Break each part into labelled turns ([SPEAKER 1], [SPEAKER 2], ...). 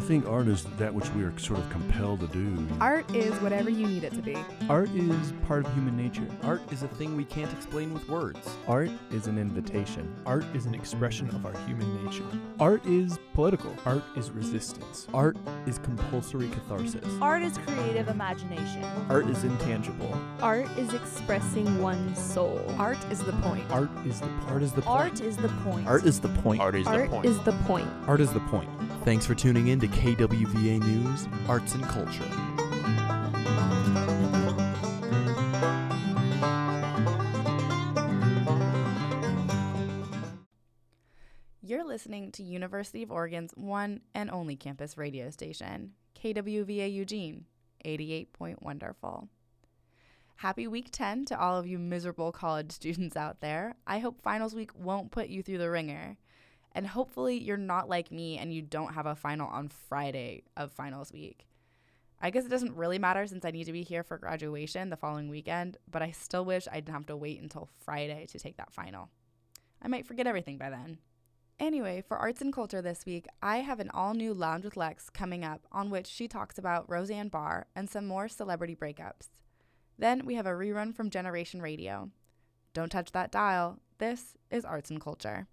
[SPEAKER 1] I think art is that which we are sort of compelled to do.
[SPEAKER 2] Art is whatever you need it to be.
[SPEAKER 3] Art is part of human nature.
[SPEAKER 4] Art is a thing we can't explain with words.
[SPEAKER 5] Art is an invitation.
[SPEAKER 6] Art is an expression of our human nature.
[SPEAKER 3] Art is political.
[SPEAKER 6] Art is resistance.
[SPEAKER 4] Art is compulsory catharsis.
[SPEAKER 7] Art is creative imagination.
[SPEAKER 5] Art is intangible.
[SPEAKER 8] Art is expressing one's soul.
[SPEAKER 2] Art is the point.
[SPEAKER 6] Art is the
[SPEAKER 4] Art is the point.
[SPEAKER 7] Art is the point.
[SPEAKER 5] Art is the point.
[SPEAKER 9] Art is the
[SPEAKER 8] Art is the point.
[SPEAKER 4] Art is the point. Thanks for tuning in to KWVA News, Arts and Culture.
[SPEAKER 2] You're listening to University of Oregon's one and only campus radio station, KWVA Eugene, 88.1 Wonderful. Happy week 10 to all of you miserable college students out there. I hope finals week won't put you through the wringer. And hopefully, you're not like me and you don't have a final on Friday of finals week. I guess it doesn't really matter since I need to be here for graduation the following weekend, but I still wish I didn't have to wait until Friday to take that final. I might forget everything by then. Anyway, for arts and culture this week, I have an all new Lounge with Lex coming up on which she talks about Roseanne Barr and some more celebrity breakups. Then we have a rerun from Generation Radio. Don't touch that dial. This is Arts and Culture.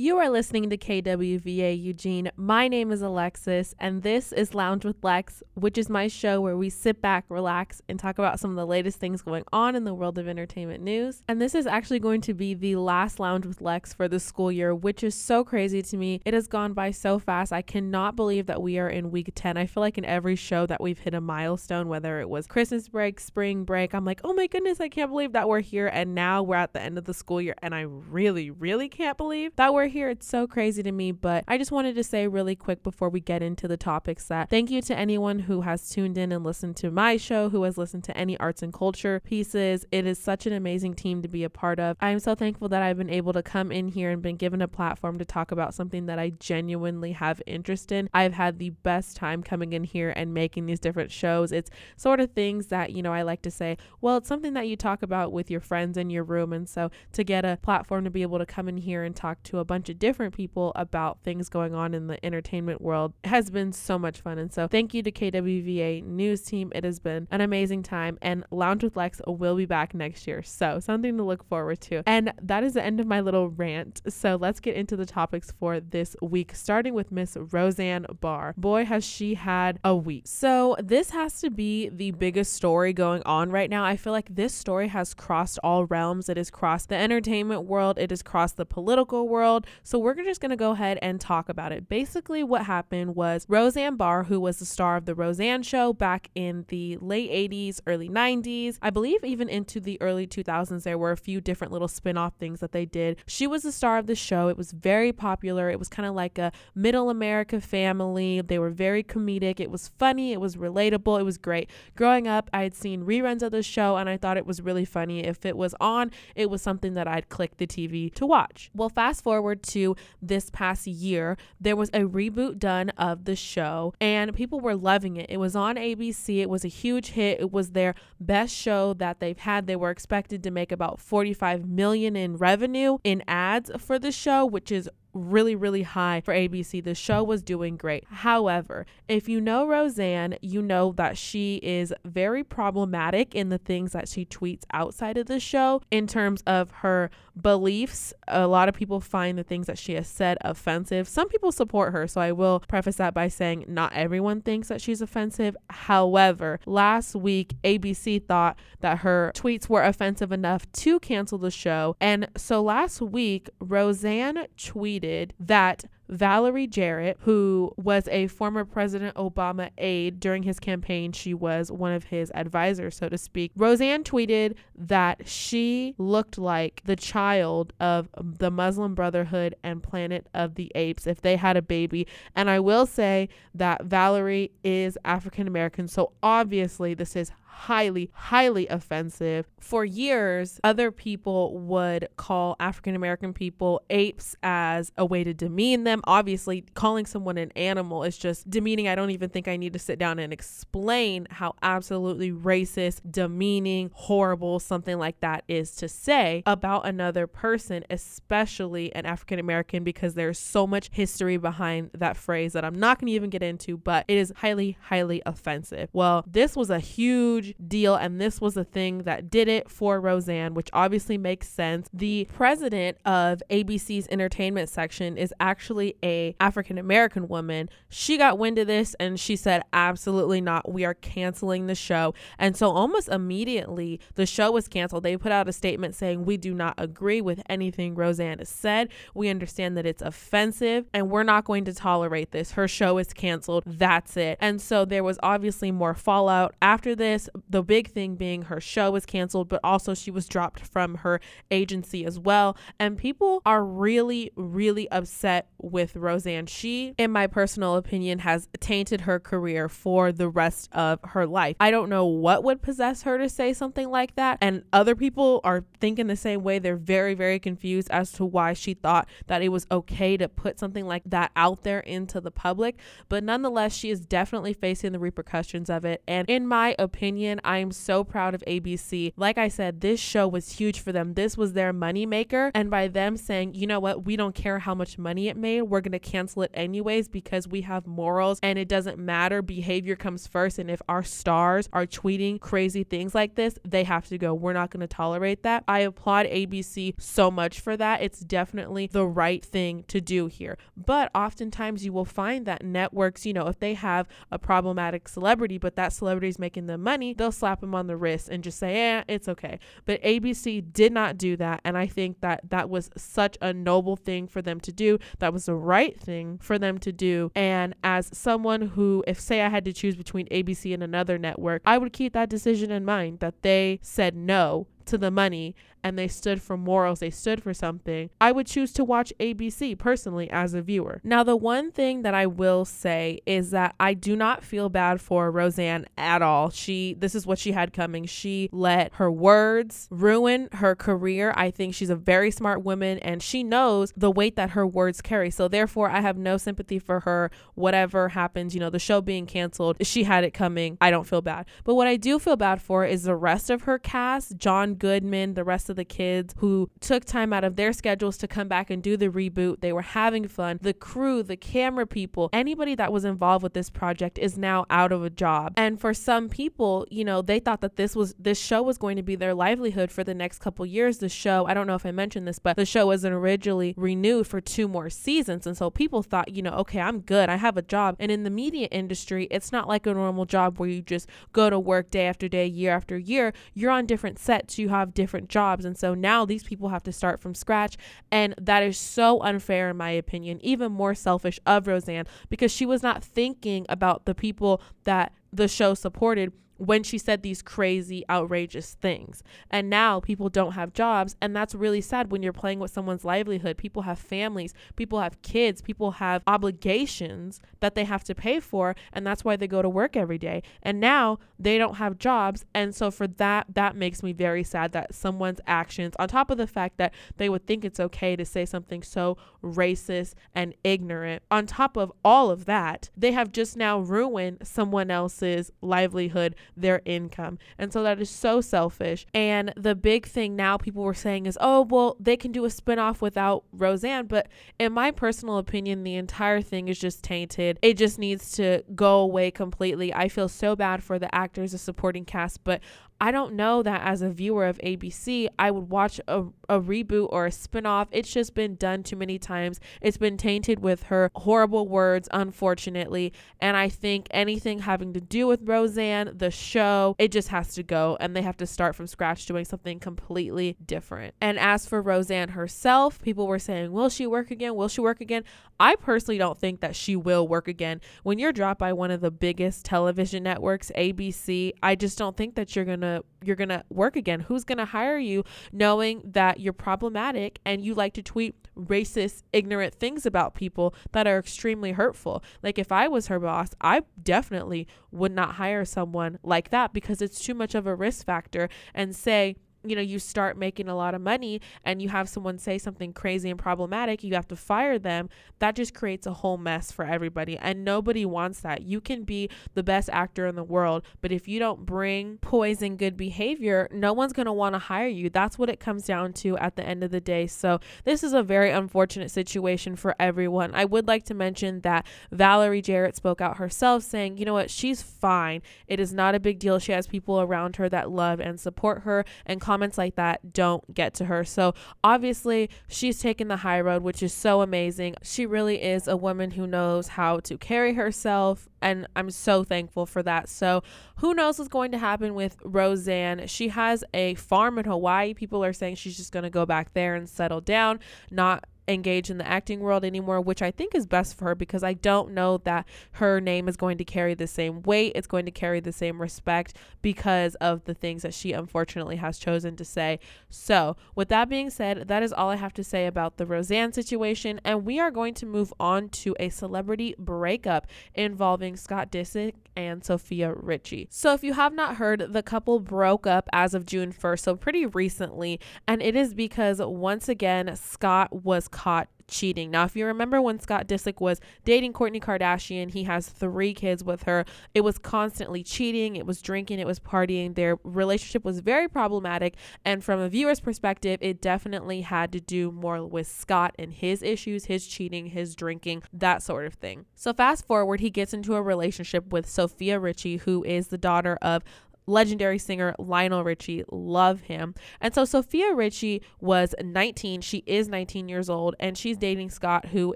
[SPEAKER 10] You are listening to KWVA Eugene. My name is Alexis, and this is Lounge with Lex, which is my show where we sit back, relax, and talk about some of the latest things going on in the world of entertainment news. And this is actually going to be the last Lounge with Lex for the school year, which is so crazy to me. It has gone by so fast. I cannot believe that we are in week 10. I feel like in every show that we've hit a milestone, whether it was Christmas break, spring break, I'm like, oh my goodness, I can't believe that we're here. And now we're at the end of the school year, and I really, really can't believe that we're here. It's so crazy to me, but I just wanted to say really quick before we get into the topics that thank you to anyone who has tuned in and listened to my show, who has listened to any arts and culture pieces. It is such an amazing team to be a part of. I am so thankful that I've been able to come in here and been given a platform to talk about something that I genuinely have interest in. I've had the best time coming in here and making these different shows. It's sort of things that, you know, I like to say, well, it's something that you talk about with your friends in your room. And so to get a platform to be able to come in here and talk to a bunch of different people about things going on in the entertainment world has been so much fun. And so thank you to KWVA News Team. It has been an amazing time. And Lounge with Lex will be back next year. So something to look forward to. And that is the end of my little rant. So let's get into the topics for this week, starting with Miss Roseanne Barr. Boy, has she had a week. So this has to be the biggest story going on right now. I feel like this story has crossed all realms. It has crossed the entertainment world, it has crossed the political world. So we're just going to go ahead and talk about it. Basically, what happened was Roseanne Barr, who was the star of The Roseanne Show back in the late 80s, early 90s, I believe even into the early 2000s, there were a few different little spin off things that they did. She was the star of the show. It was very popular. It was kind of like a middle America family. They were very comedic. It was funny. It was relatable. It was great. Growing up, I had seen reruns of the show and I thought it was really funny. If it was on, it was something that I'd click the TV to watch. Well, fast forward to this past year, there was a reboot done of the show and people were loving it. It was on ABC. It was a huge hit. It was their best show that they've had. They were expected to make about 45 million in revenue in ads for the show, which is really, really high for ABC. The show was doing great. However, if you know Roseanne, you know that she is very problematic in the things that she tweets outside of the show in terms of her beliefs. A lot of people find the things that she has said offensive. Some people support her, so I will preface that by saying not everyone thinks that she's offensive. However, last week, ABC thought that her tweets were offensive enough to cancel the show. And so last week, Roseanne tweeted that Valerie Jarrett, who was a former President Obama aide during his campaign, she was one of his advisors, so to speak. Roseanne tweeted that she looked like the child of the Muslim Brotherhood and Planet of the Apes if they had a baby. And I will say that Valerie is African American, so obviously this is highly, highly offensive. For years, other people would call African American people apes as a way to demean them. Obviously, calling someone an animal is just demeaning. I don't even think I need to sit down and explain how absolutely racist, demeaning, horrible something like that is to say about another person, especially an African American, because there's so much history behind that phrase that I'm not going to even get into, but it is highly, highly offensive. Well, this was a huge deal, and this was a thing that did it for Roseanne, which obviously makes sense. The president of ABC's entertainment section is actually a African American woman. She got wind of this and she said, "Absolutely not. We are canceling the show." And so almost immediately, the show was canceled. They put out a statement saying, "We do not agree with anything Roseanne has said. We understand that it's offensive, and we're not going to tolerate this. Her show is canceled. That's it." And so there was obviously more fallout after this the big thing being her show was canceled, but also she was dropped from her agency as well. And people are really, really upset with Roseanne. She, in my personal opinion, has tainted her career for the rest of her life. I don't know what would possess her to say something like that. And other people are thinking the same way. They're very, very confused as to why she thought that it was okay to put something like that out there into the public. But nonetheless, she is definitely facing the repercussions of it. And in my opinion, I am so proud of ABC. Like I said, this show was huge for them. This was their money maker. And by them saying, you know what, we don't care how much money it made, we're going to cancel it anyways because we have morals and it doesn't matter. Behavior comes first. And if our stars are tweeting crazy things like this, they have to go. We're not going to tolerate that. I applaud ABC so much for that. It's definitely the right thing to do here. But oftentimes you will find that networks, you know, if they have a problematic celebrity, but that celebrity is making them money, they'll slap them on the wrist and just say, "Yeah, it's okay." But ABC did not do that, and I think that that was such a noble thing for them to do. That was the right thing for them to do. And as someone who, if say I had to choose between ABC and another network, I would keep that decision in mind that they said no to the money and they stood for morals, they stood for something, I would choose to watch ABC personally as a viewer. Now, the one thing that I will say is that I do not feel bad for Roseanne at all. She, this is what she had coming. She let her words ruin her career. I think she's a very smart woman and she knows the weight that her words carry. So, therefore, I have no sympathy for her. Whatever happens, you know, the show being canceled, she had it coming. I don't feel bad. But what I do feel bad for is the rest of her cast, John Goodman, the rest of the kids who took time out of their schedules to come back and do the reboot. They were having fun. The crew, the camera people, anybody that was involved with this project is now out of a job. And for some people, you know, they thought that this was this show was going to be their livelihood for the next couple years. The show, I don't know if I mentioned this, but the show wasn't originally renewed for two more seasons. And so people thought, you know, okay, I'm good. I have a job. And in the media industry, it's not like a normal job where you just go to work day after day, year after year. You're on different sets, you have different jobs. And so now these people have to start from scratch. And that is so unfair, in my opinion, even more selfish of Roseanne because she was not thinking about the people that the show supported when she said these crazy, outrageous things. And now people don't have jobs. And that's really sad when you're playing with someone's livelihood. People have families, people have kids, people have obligations that they have to pay for. And that's why they go to work every day. And now they don't have jobs. And so for that, that makes me very sad that someone's actions, on top of the fact that they would think it's okay to say something so racist and ignorant, on top of all of that, they have just now ruined someone else's livelihood their income. And so that is so selfish. And the big thing now people were saying is, oh, well, they can do a spinoff without Roseanne. But in my personal opinion, the entire thing is just tainted. It just needs to go away completely. I feel so bad for the actors, the supporting cast, but I don't know that as a viewer of ABC, I would watch a, a reboot or a spinoff. It's just been done too many times. It's been tainted with her horrible words, unfortunately. And I think anything having to do with Roseanne, the show, it just has to go. And they have to start from scratch doing something completely different. And as for Roseanne herself, people were saying, Will she work again? Will she work again? I personally don't think that she will work again. When you're dropped by one of the biggest television networks, ABC, I just don't think that you're going to to you're to work again? Who's to hire you knowing that you're problematic and you like to tweet racist, ignorant things about people that are extremely hurtful? Like if I was her boss, I definitely would not hire someone like that because it's too much of a risk factor and say you know, you start making a lot of money and you have someone say something crazy and problematic, you have to fire them. That just creates a whole mess for everybody. And nobody wants that. You can be the best actor in the world, but if you don't bring poise and good behavior, no one's going to want to hire you. That's what it comes down to at the end of the day. So, this is a very unfortunate situation for everyone. I would like to mention that Valerie Jarrett spoke out herself saying, you know what, she's fine. It is not a big deal. She has people around her that love and support her and comments like that don't get to her. So obviously, she's taken the high road, which is so amazing. She really is a woman who knows how to carry herself, and I'm so thankful for that. So, who knows what's going to happen with Roseanne? She has a farm in Hawaii. People are saying she's just going to go back there and settle down, not engage in the acting world anymore, which I think is best for her because I don't know that her name is going to carry the same weight. It's going to carry the same respect because of the things that she unfortunately has chosen to say. So, with that being said, that is all I have to say about the Roseanne situation. And we are going to move on to a celebrity breakup involving Scott Disick and Sofia Richie. So, if you have not heard, the couple broke up as of June 1st, so pretty recently. And it is because once again, Scott was caught cheating. Now, if you remember when Scott Disick was dating Kourtney Kardashian, he has three kids with her. It was constantly cheating, it was drinking, it was partying. Their relationship was very problematic. And from a viewer's perspective, it definitely had to do more with Scott and his issues, his cheating, his drinking, that sort of thing. So, fast forward, he gets into a relationship with Sofia Richie, who is the daughter of legendary singer Lionel Richie. Love him. And so Sofia Richie was 19. She is 19 years old and she's dating Scott, who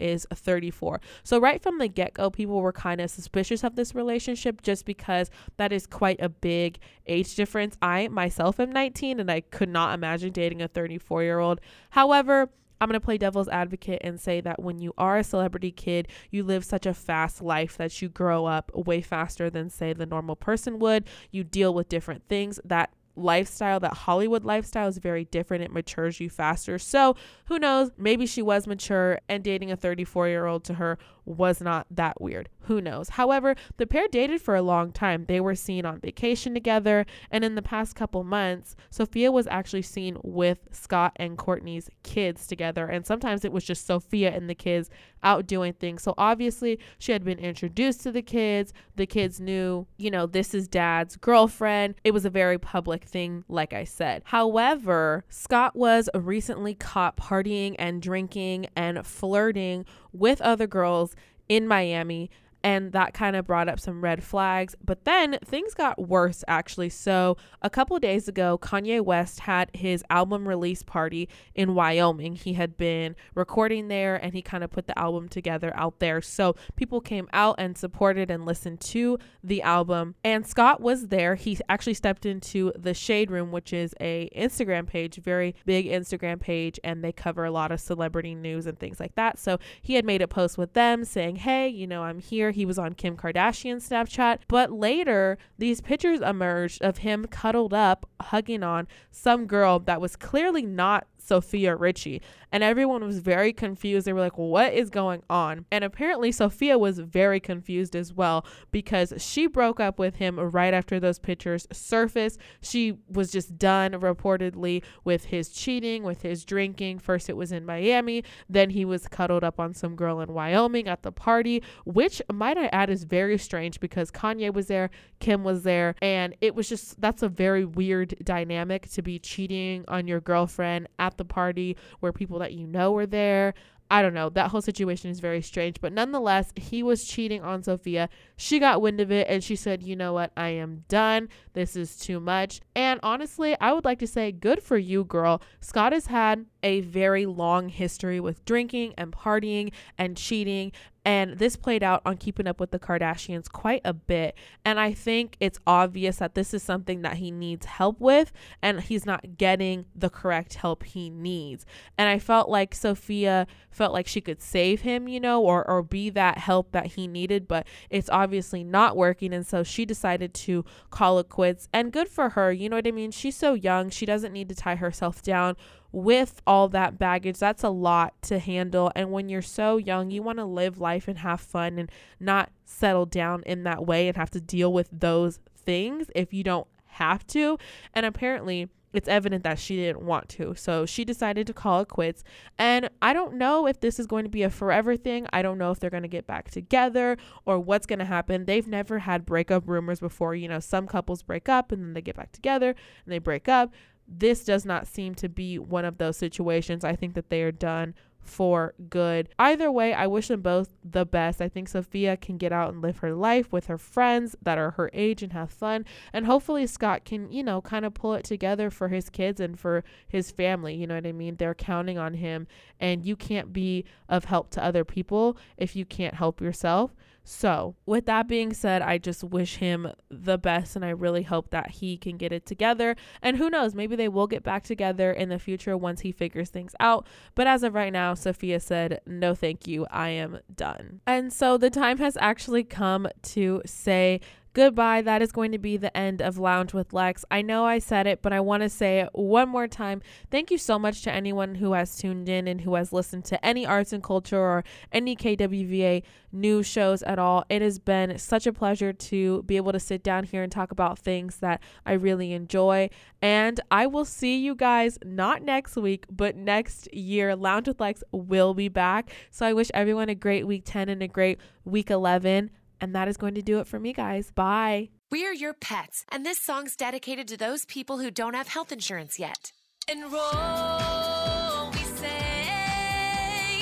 [SPEAKER 10] is 34. So, right from the get go, people were kind of suspicious of this relationship just because that is quite a big age difference. I myself am 19 and I could not imagine dating a 34 year old. However, I'm going to play devil's advocate and say that when you are a celebrity kid, you live such a fast life that you grow up way faster than, say, the normal person would. You deal with different things that lifestyle, that Hollywood lifestyle is very different. It matures you faster. So who knows? Maybe she was mature and dating a 34 year old to her was not that weird. Who knows? However, the pair dated for a long time. They were seen on vacation together, and in the past couple months, Sofia was actually seen with Scott and Kourtney's kids together. And sometimes it was just Sofia and the kids out doing things. So obviously, she had been introduced to the kids. The kids knew, you know, this is dad's girlfriend. It was a very public thing, like I said. However, Scott was recently caught partying and drinking and flirting with other girls in Miami and that kind of brought up some red flags. But then things got worse actually. So, a couple days ago, Kanye West had his album release party in Wyoming. He had been recording there and he kind of put the album together out there. So, people came out and supported and listened to the album. And Scott was there. He actually stepped into the Shade Room, which is a Instagram page, very big Instagram page, and they cover a lot of celebrity news and things like that. So, he had made a post with them saying, "Hey, you know, I'm here he was on Kim Kardashian's Snapchat. But later, these pictures emerged of him cuddled up, hugging on some girl that was clearly not Sofia Richie. And everyone was very confused. They were like, what is going on? And apparently, Sofia was very confused as well because she broke up with him right after those pictures surfaced. She was just done, reportedly, with his cheating, with his drinking. First, it was in Miami. Then, he was cuddled up on some girl in Wyoming at the party, which, might I add, is very strange because Kanye was there, Kim was there. And it was just, that's a very weird dynamic to be cheating on your girlfriend at the party where people that you know were there. I don't know. That whole situation is very strange. But nonetheless, he was cheating on Sofia. She got wind of it and she said, You know what? I am done. This is too much. And honestly, I would like to say, good for you, girl. Scott has had a very long history with drinking and partying and cheating. And this played out on Keeping Up with the Kardashians quite a bit. And I think it's obvious that this is something that he needs help with, and he's not getting the correct help he needs. And I felt like Sofia felt like she could save him, you know, or, or be that help that he needed, but it's obviously not working. And so she decided to call it quits. And good for her. You know what I mean? She's so young. She doesn't need to tie herself down with all that baggage, that's a lot to handle. And when you're so young, you want to live life and have fun and not settle down in that way and have to deal with those things if you don't have to. And apparently, it's evident that she didn't want to. So she decided to call it quits. And I don't know if this is going to be a forever thing. I don't know if they're going to get back together or what's going to happen. They've never had breakup rumors before. You know, some couples break up and then they get back together and they break up this does not seem to be one of those situations. I think that they are done for good. Either way, I wish them both the best. I think Sofia can get out and live her life with her friends that are her age and have fun. And hopefully, Scott can, you know, kind of pull it together for his kids and for his family. You know what I mean? They're counting on him, and you can't be of help to other people if you can't help yourself. So, with that being said, I just wish him the best and I really hope that he can get it together. And who knows, maybe they will get back together in the future once he figures things out. But as of right now, Sofia said, No, thank you. I am done. And so the time has actually come to say Goodbye. That is going to be the end of Lounge with Lex. I know I said it, but I want to say it one more time. Thank you so much to anyone who has tuned in and who has listened to any arts and culture or any KWVA news shows at all. It has been such a pleasure to be able to sit down here and talk about things that I really enjoy. And I will see you guys not next week, but next year. Lounge with Lex will be back. So I wish everyone a great week 10 and a great week 11. And that is going to do it for me, guys. Bye.
[SPEAKER 9] We're your pets, and this song's dedicated to those people who don't have health insurance yet. Enroll, we say.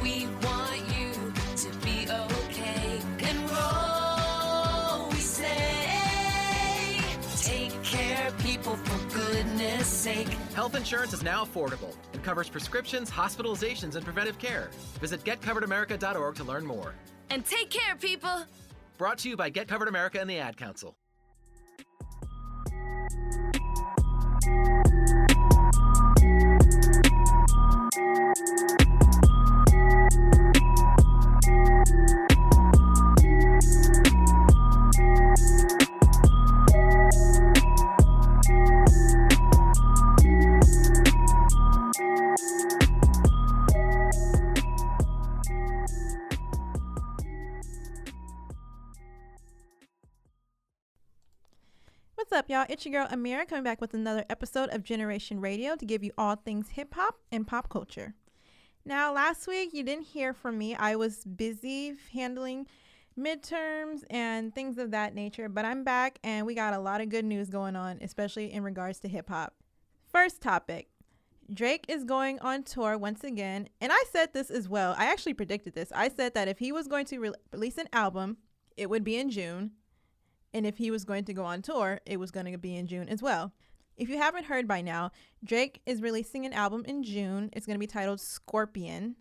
[SPEAKER 9] We want you to be okay. Enroll, we say. Take care, people, for goodness sake.
[SPEAKER 11] Health insurance is now affordable and covers prescriptions, hospitalizations, and preventive care. Visit getcoveredamerica.org to learn more.
[SPEAKER 9] And take care, people.
[SPEAKER 11] Brought to you by Get Covered America and the Ad Council.
[SPEAKER 12] It's your girl Amira coming back with another episode of Generation Radio to give you all things hip hop and pop culture. Now, last week you didn't hear from me. I was busy handling midterms and things of that nature, but I'm back and we got a lot of good news going on, especially in regards to hip hop. First topic Drake is going on tour once again, and I said this as well. I actually predicted this. I said that if he was going to re- release an album, it would be in June and if he was going to go on tour, it was going to be in June as well. If you haven't heard by now, Drake is releasing an album in June. It's going to be titled Scorpion.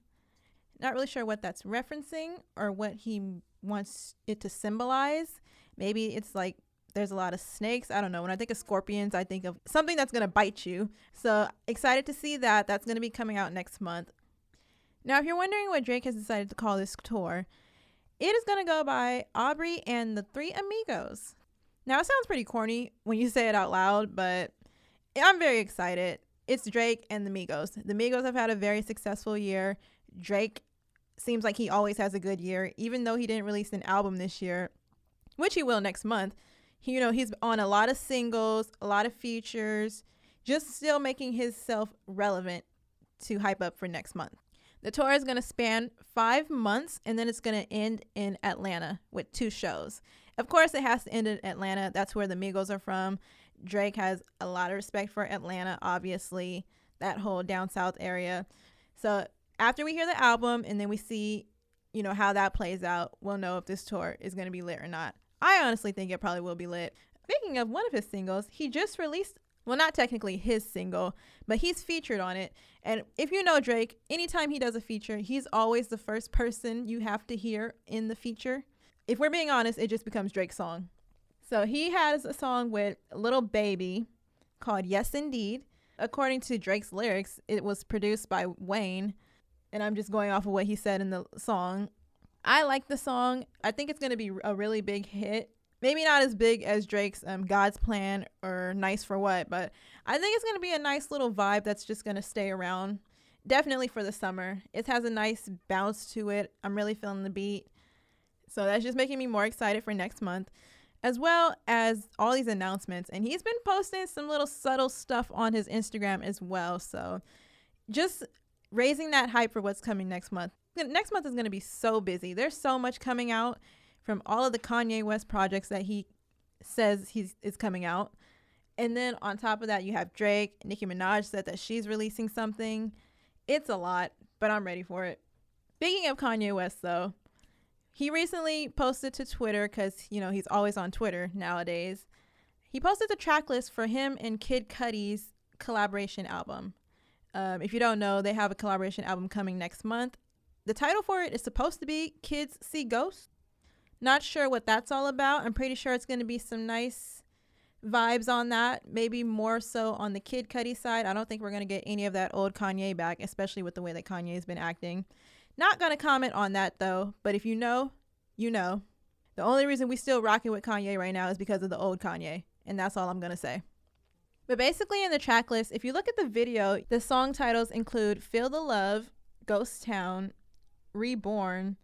[SPEAKER 12] Not really sure what that's referencing or what he wants it to symbolize. Maybe it's like there's a lot of snakes. I don't know. When I think of scorpions, I think of something that's going to bite you. So excited to see that. That's going to be coming out next month. Now, if you're wondering what Drake has decided to call this tour, it is going to go by Aubrey and the Three Amigos. Now, it sounds pretty corny when you say it out loud, but I'm very excited. It's Drake and the Migos. The Migos have had a very successful year. Drake seems like he always has a good year, even though he didn't release an album this year, which he will next month. You know, he's on a lot of singles, a lot of features, just still making himself relevant to hype up for next month. The tour is going to span five months and then it's going to end in Atlanta with two shows. Of course, it has to end in Atlanta. That's where the Migos are from. Drake has a lot of respect for Atlanta, obviously, that whole down south area. So after we hear the album and then we see, you know, how that plays out, we'll know if this tour is going to be lit or not. I honestly think it probably will be lit. Speaking of one of his singles, he just released Well, not technically his single, but he's featured on it. And if you know Drake, anytime he does a feature, he's always the first person you have to hear in the feature. If we're being honest, it just becomes Drake's song. So he has a song with Lil Baby called Yes Indeed. According to Drake's lyrics, it was produced by Wayne. And I'm just going off of what he said in the song. I like the song. I think it's going to be a really big hit maybe not as big as Drake's um, God's Plan or Nice for What, but I think it's going to be a nice little vibe that's just going to stay around. Definitely for the summer. It has a nice bounce to it. I'm really feeling the beat. So that's just making me more excited for next month, as well as all these announcements. And he's been posting some little subtle stuff on his Instagram as well. So just raising that hype for what's coming next month. Next month is going to be so busy. There's so much coming out from all of the Kanye West projects that he says he's is coming out. And then on top of that, you have Drake. Nicki Minaj said that she's releasing something. It's a lot, but I'm ready for it. Speaking of Kanye West, though, he recently posted to Twitter because, you know, he's always on Twitter nowadays. He posted the track list for him and Kid Cudi's collaboration album. Um, if you don't know, they have a collaboration album coming next month. The title for it is supposed to be Kids See Ghosts. Not sure what that's all about. I'm pretty sure it's going to be some nice vibes on that. Maybe more so on the Kid Cudi side. I don't think we're going to get any of that old Kanye back, especially with the way that Kanye's been acting. Not going to comment on that though, but if you know, you know. The only reason we still rocking with Kanye right now is because of the old Kanye, and that's all I'm going to say. But basically in the track list, if you look at the video, the song titles include Feel the Love, Ghost Town, Reborn,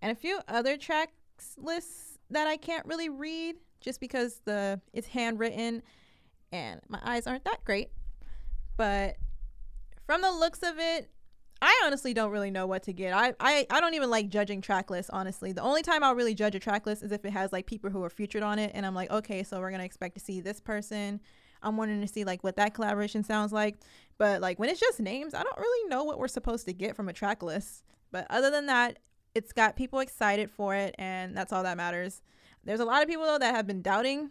[SPEAKER 12] and a few other track lists that I can't really read just because the it's handwritten and my eyes aren't that great. But from the looks of it, I honestly don't really know what to get. I, I, I don't even like judging track lists, honestly. The only time I'll really judge a track list is if it has like people who are featured on it and I'm like, okay, so we're gonna expect to see this person. I'm wanting to see like what that collaboration sounds like. But like when it's just names, I don't really know what we're supposed to get from a track list. But other than that, it's got people excited for it, and that's all that matters. There's a lot of people though that have been doubting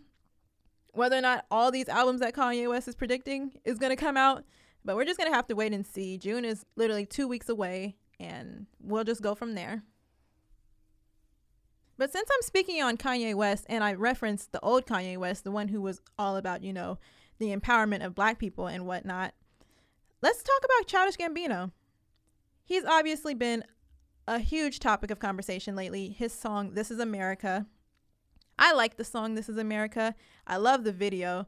[SPEAKER 12] whether or not all these albums that Kanye West is predicting is going to come out, but we're just going to have to wait and see. June is literally 2 weeks away and we'll just go from there. But since I'm speaking on Kanye West and I referenced the old Kanye West, the one who was all about, you know, the empowerment of black people and whatnot, let's talk about Childish Gambino. He's obviously been a huge topic of conversation lately. His song, This Is America. I like the song, This Is America. I love the video.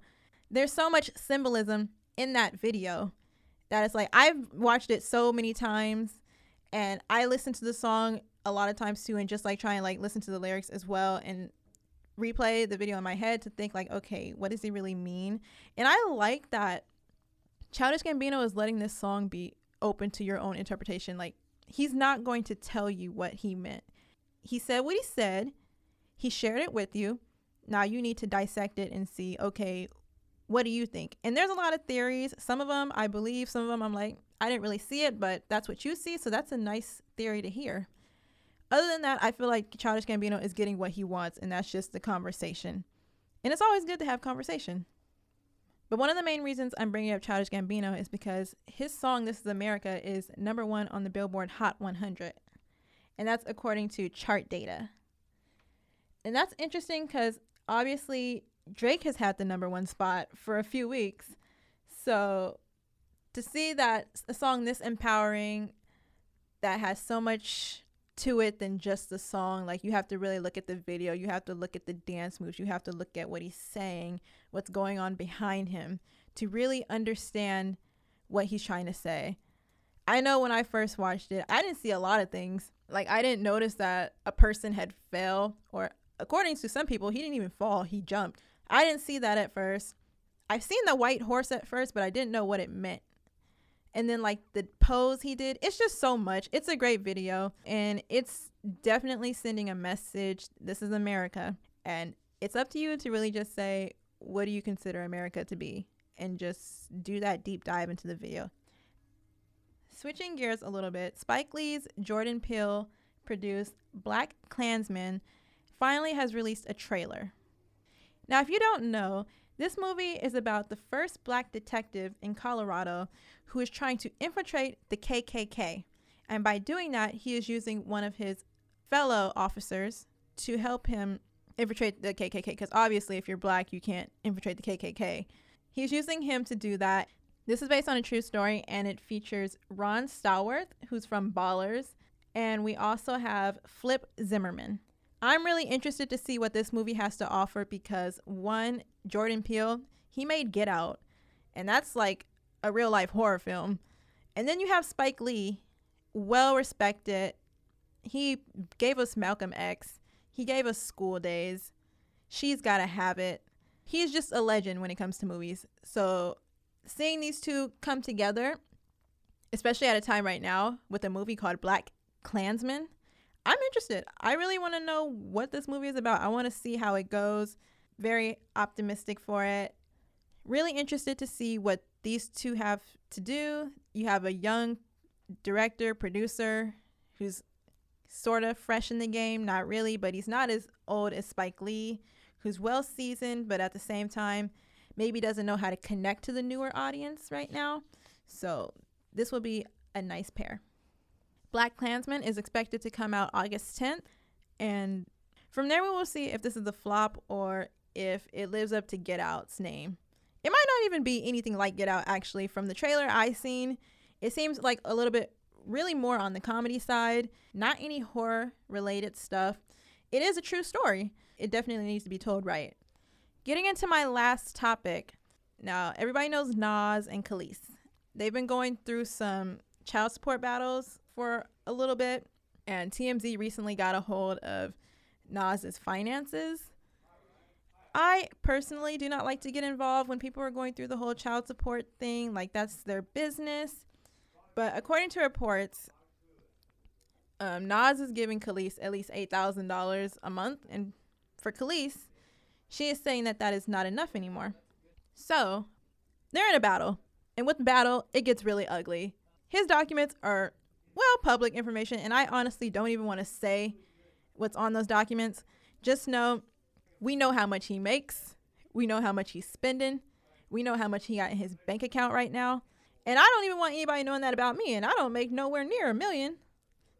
[SPEAKER 12] There's so much symbolism in that video that it's like I've watched it so many times and I listen to the song a lot of times too and just like try and like listen to the lyrics as well and replay the video in my head to think like okay what does he really mean and i like that childish gambino is letting this song be open to your own interpretation like he's not going to tell you what he meant. He said what he said, he shared it with you. Now you need to dissect it and see, okay, what do you think? And there's a lot of theories. Some of them I believe, some of them I'm like, I didn't really see it, but that's what you see. So that's a nice theory to hear. Other than that, I feel like Childish Gambino is getting what he wants, and that's just the conversation. And it's always good to have conversation. But one of the main reasons I'm bringing up Childish Gambino is because his song "This Is America" is number one on the Billboard Hot 100, and that's according to chart data. And that's interesting because obviously Drake has had the number one spot for a few weeks, so to see that a song this empowering, that has so much to it than just the song. Like you have to really look at the video, you have to look at the dance moves, you have to look at what he's saying, what's going on behind him to really understand what he's trying to say. I know when I first watched it, I didn't see a lot of things. Like I didn't notice that a person had fell or according to some people, he didn't even fall, he jumped. I didn't see that at first. I've seen the white horse at first, but I didn't know what it meant and then like the pose he did it's just so much it's a great video and it's definitely sending a message this is america and it's up to you to really just say what do you consider america to be? And just do that deep dive into the video. Switching gears a little bit spike lee's jordan peele produced black klansman finally has released a trailer. Now if you don't know This movie is about the first black detective in Colorado who is trying to infiltrate the KKK. And by doing that, he is using one of his fellow officers to help him infiltrate the KKK. Because obviously, if you're black, you can't infiltrate the KKK. He's using him to do that. This is based on a true story and it features Ron Stallworth, who's from Ballers. And we also have Flip Zimmerman. I'm really interested to see what this movie has to offer because one, Jordan Peele, he made Get Out, and that's like a real life horror film. And then you have Spike Lee, well respected. He gave us Malcolm X. He gave us School Daze. She's Gotta Have It. He's just a legend when it comes to movies. So seeing these two come together, especially at a time right now with a movie called Black Klansman, I'm interested. I really want to know what this movie is about. I want to see how it goes. Very optimistic for it. Really interested to see what these two have to do. You have a young director, producer who's sort of fresh in the game, not really, but he's not as old as Spike Lee, who's well seasoned, but at the same time, maybe doesn't know how to connect to the newer audience right now. So, this will be a nice pair. Black Klansman is expected to come out August 10th, and from there we will see if this is a flop or if it lives up to Get Out's name. It might not even be anything like Get Out actually. From the trailer I seen, it seems like a little bit really more on the comedy side, not any horror related stuff. It is a true story. It definitely needs to be told right. Getting into my last topic. Now, everybody knows Nas and Kelis. They've been going through some child support battles for a little bit, and TMZ recently got a hold of Nas's finances. I personally do not like to get involved when people are going through the whole child support thing, like that's their business. But according to reports, um, Nas is giving Kelis at least eight thousand dollars a month, and for Kelis, she is saying that that is not enough anymore. So they're in a battle, and with battle, it gets really ugly. His documents are well, public information, and I honestly don't even want to say what's on those documents. Just know we know how much he makes, we know how much he's spending, we know how much he got in his bank account right now. And I don't even want anybody knowing that about me, and I don't make nowhere near a million.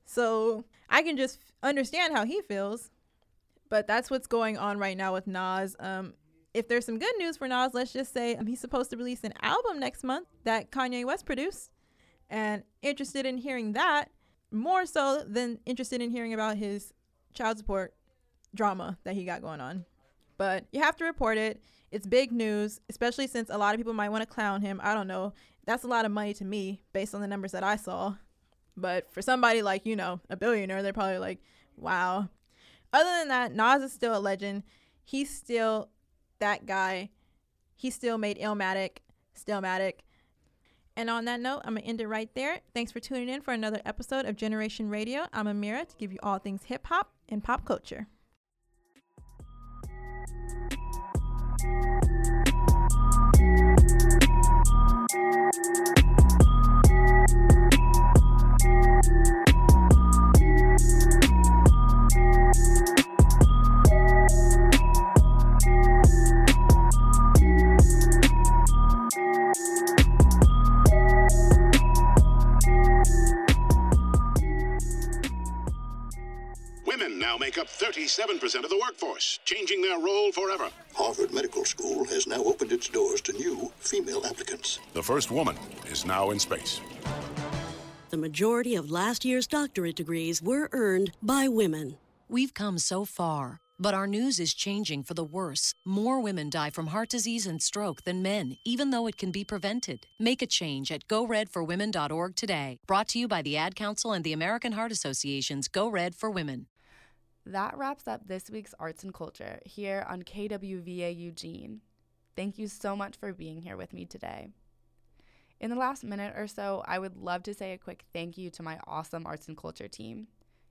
[SPEAKER 12] So I can just understand how he feels. But that's what's going on right now with Nas. Um, if there's some good news for Nas, let's just say um, he's supposed to release an album next month that Kanye West produced and interested in hearing that more so than interested in hearing about his child support drama that he got going on. But you have to report it. It's big news, especially since a lot of people might want to clown him. I don't know. That's a lot of money to me based on the numbers that I saw. But for somebody like, you know, a billionaire, they're probably like, wow. Other than that, Nas is still a legend. He's still that guy. He still made Illmatic, Stillmatic. And on that note, I'm going to end it right there. Thanks for tuning in for another episode of Generation Radio. I'm Amira to give you all things hip hop and pop culture.
[SPEAKER 13] thank you make up 37% of the workforce, changing their role forever.
[SPEAKER 14] Harvard Medical School has now opened its doors to new female applicants.
[SPEAKER 13] The first woman is now in space.
[SPEAKER 15] The majority of last year's doctorate degrees were earned by women.
[SPEAKER 16] We've come so far, but our news is changing for the worse. More women die from heart disease and stroke than men, even though it can be prevented. Make a change at goredforwomen.org today. Brought to you by the Ad Council and the American Heart Association's Go Red for Women.
[SPEAKER 2] That wraps up this week's Arts and Culture here on KWVA Eugene. Thank you so much for being here with me today. In the last minute or so, I would love to say a quick thank you to my awesome Arts and Culture team.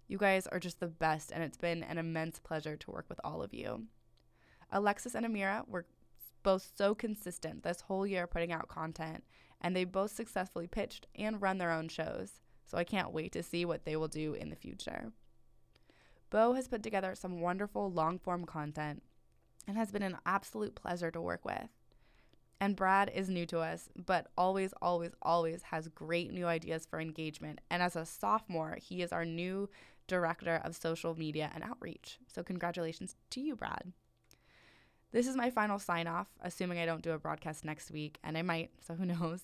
[SPEAKER 2] You guys are just the best, and it's been an immense pleasure to work with all of you. Alexis and Amira were both so consistent this whole year putting out content, and they both successfully pitched and run their own shows, so I can't wait to see what they will do in the future. Bo has put together some wonderful long form content and has been an absolute pleasure to work with. And Brad is new to us, but always, always, always has great new ideas for engagement. And as a sophomore, he is our new director of social media and outreach. So, congratulations to you, Brad. This is my final sign off, assuming I don't do a broadcast next week, and I might, so who knows.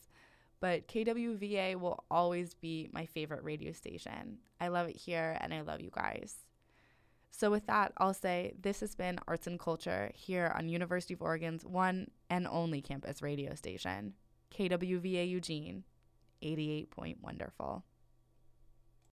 [SPEAKER 2] But KWVA will always be my favorite radio station. I love it here, and I love you guys. So, with that, I'll say this has been Arts and Culture here on University of Oregon's one and only campus radio station, KWVA Eugene, 88 Point Wonderful.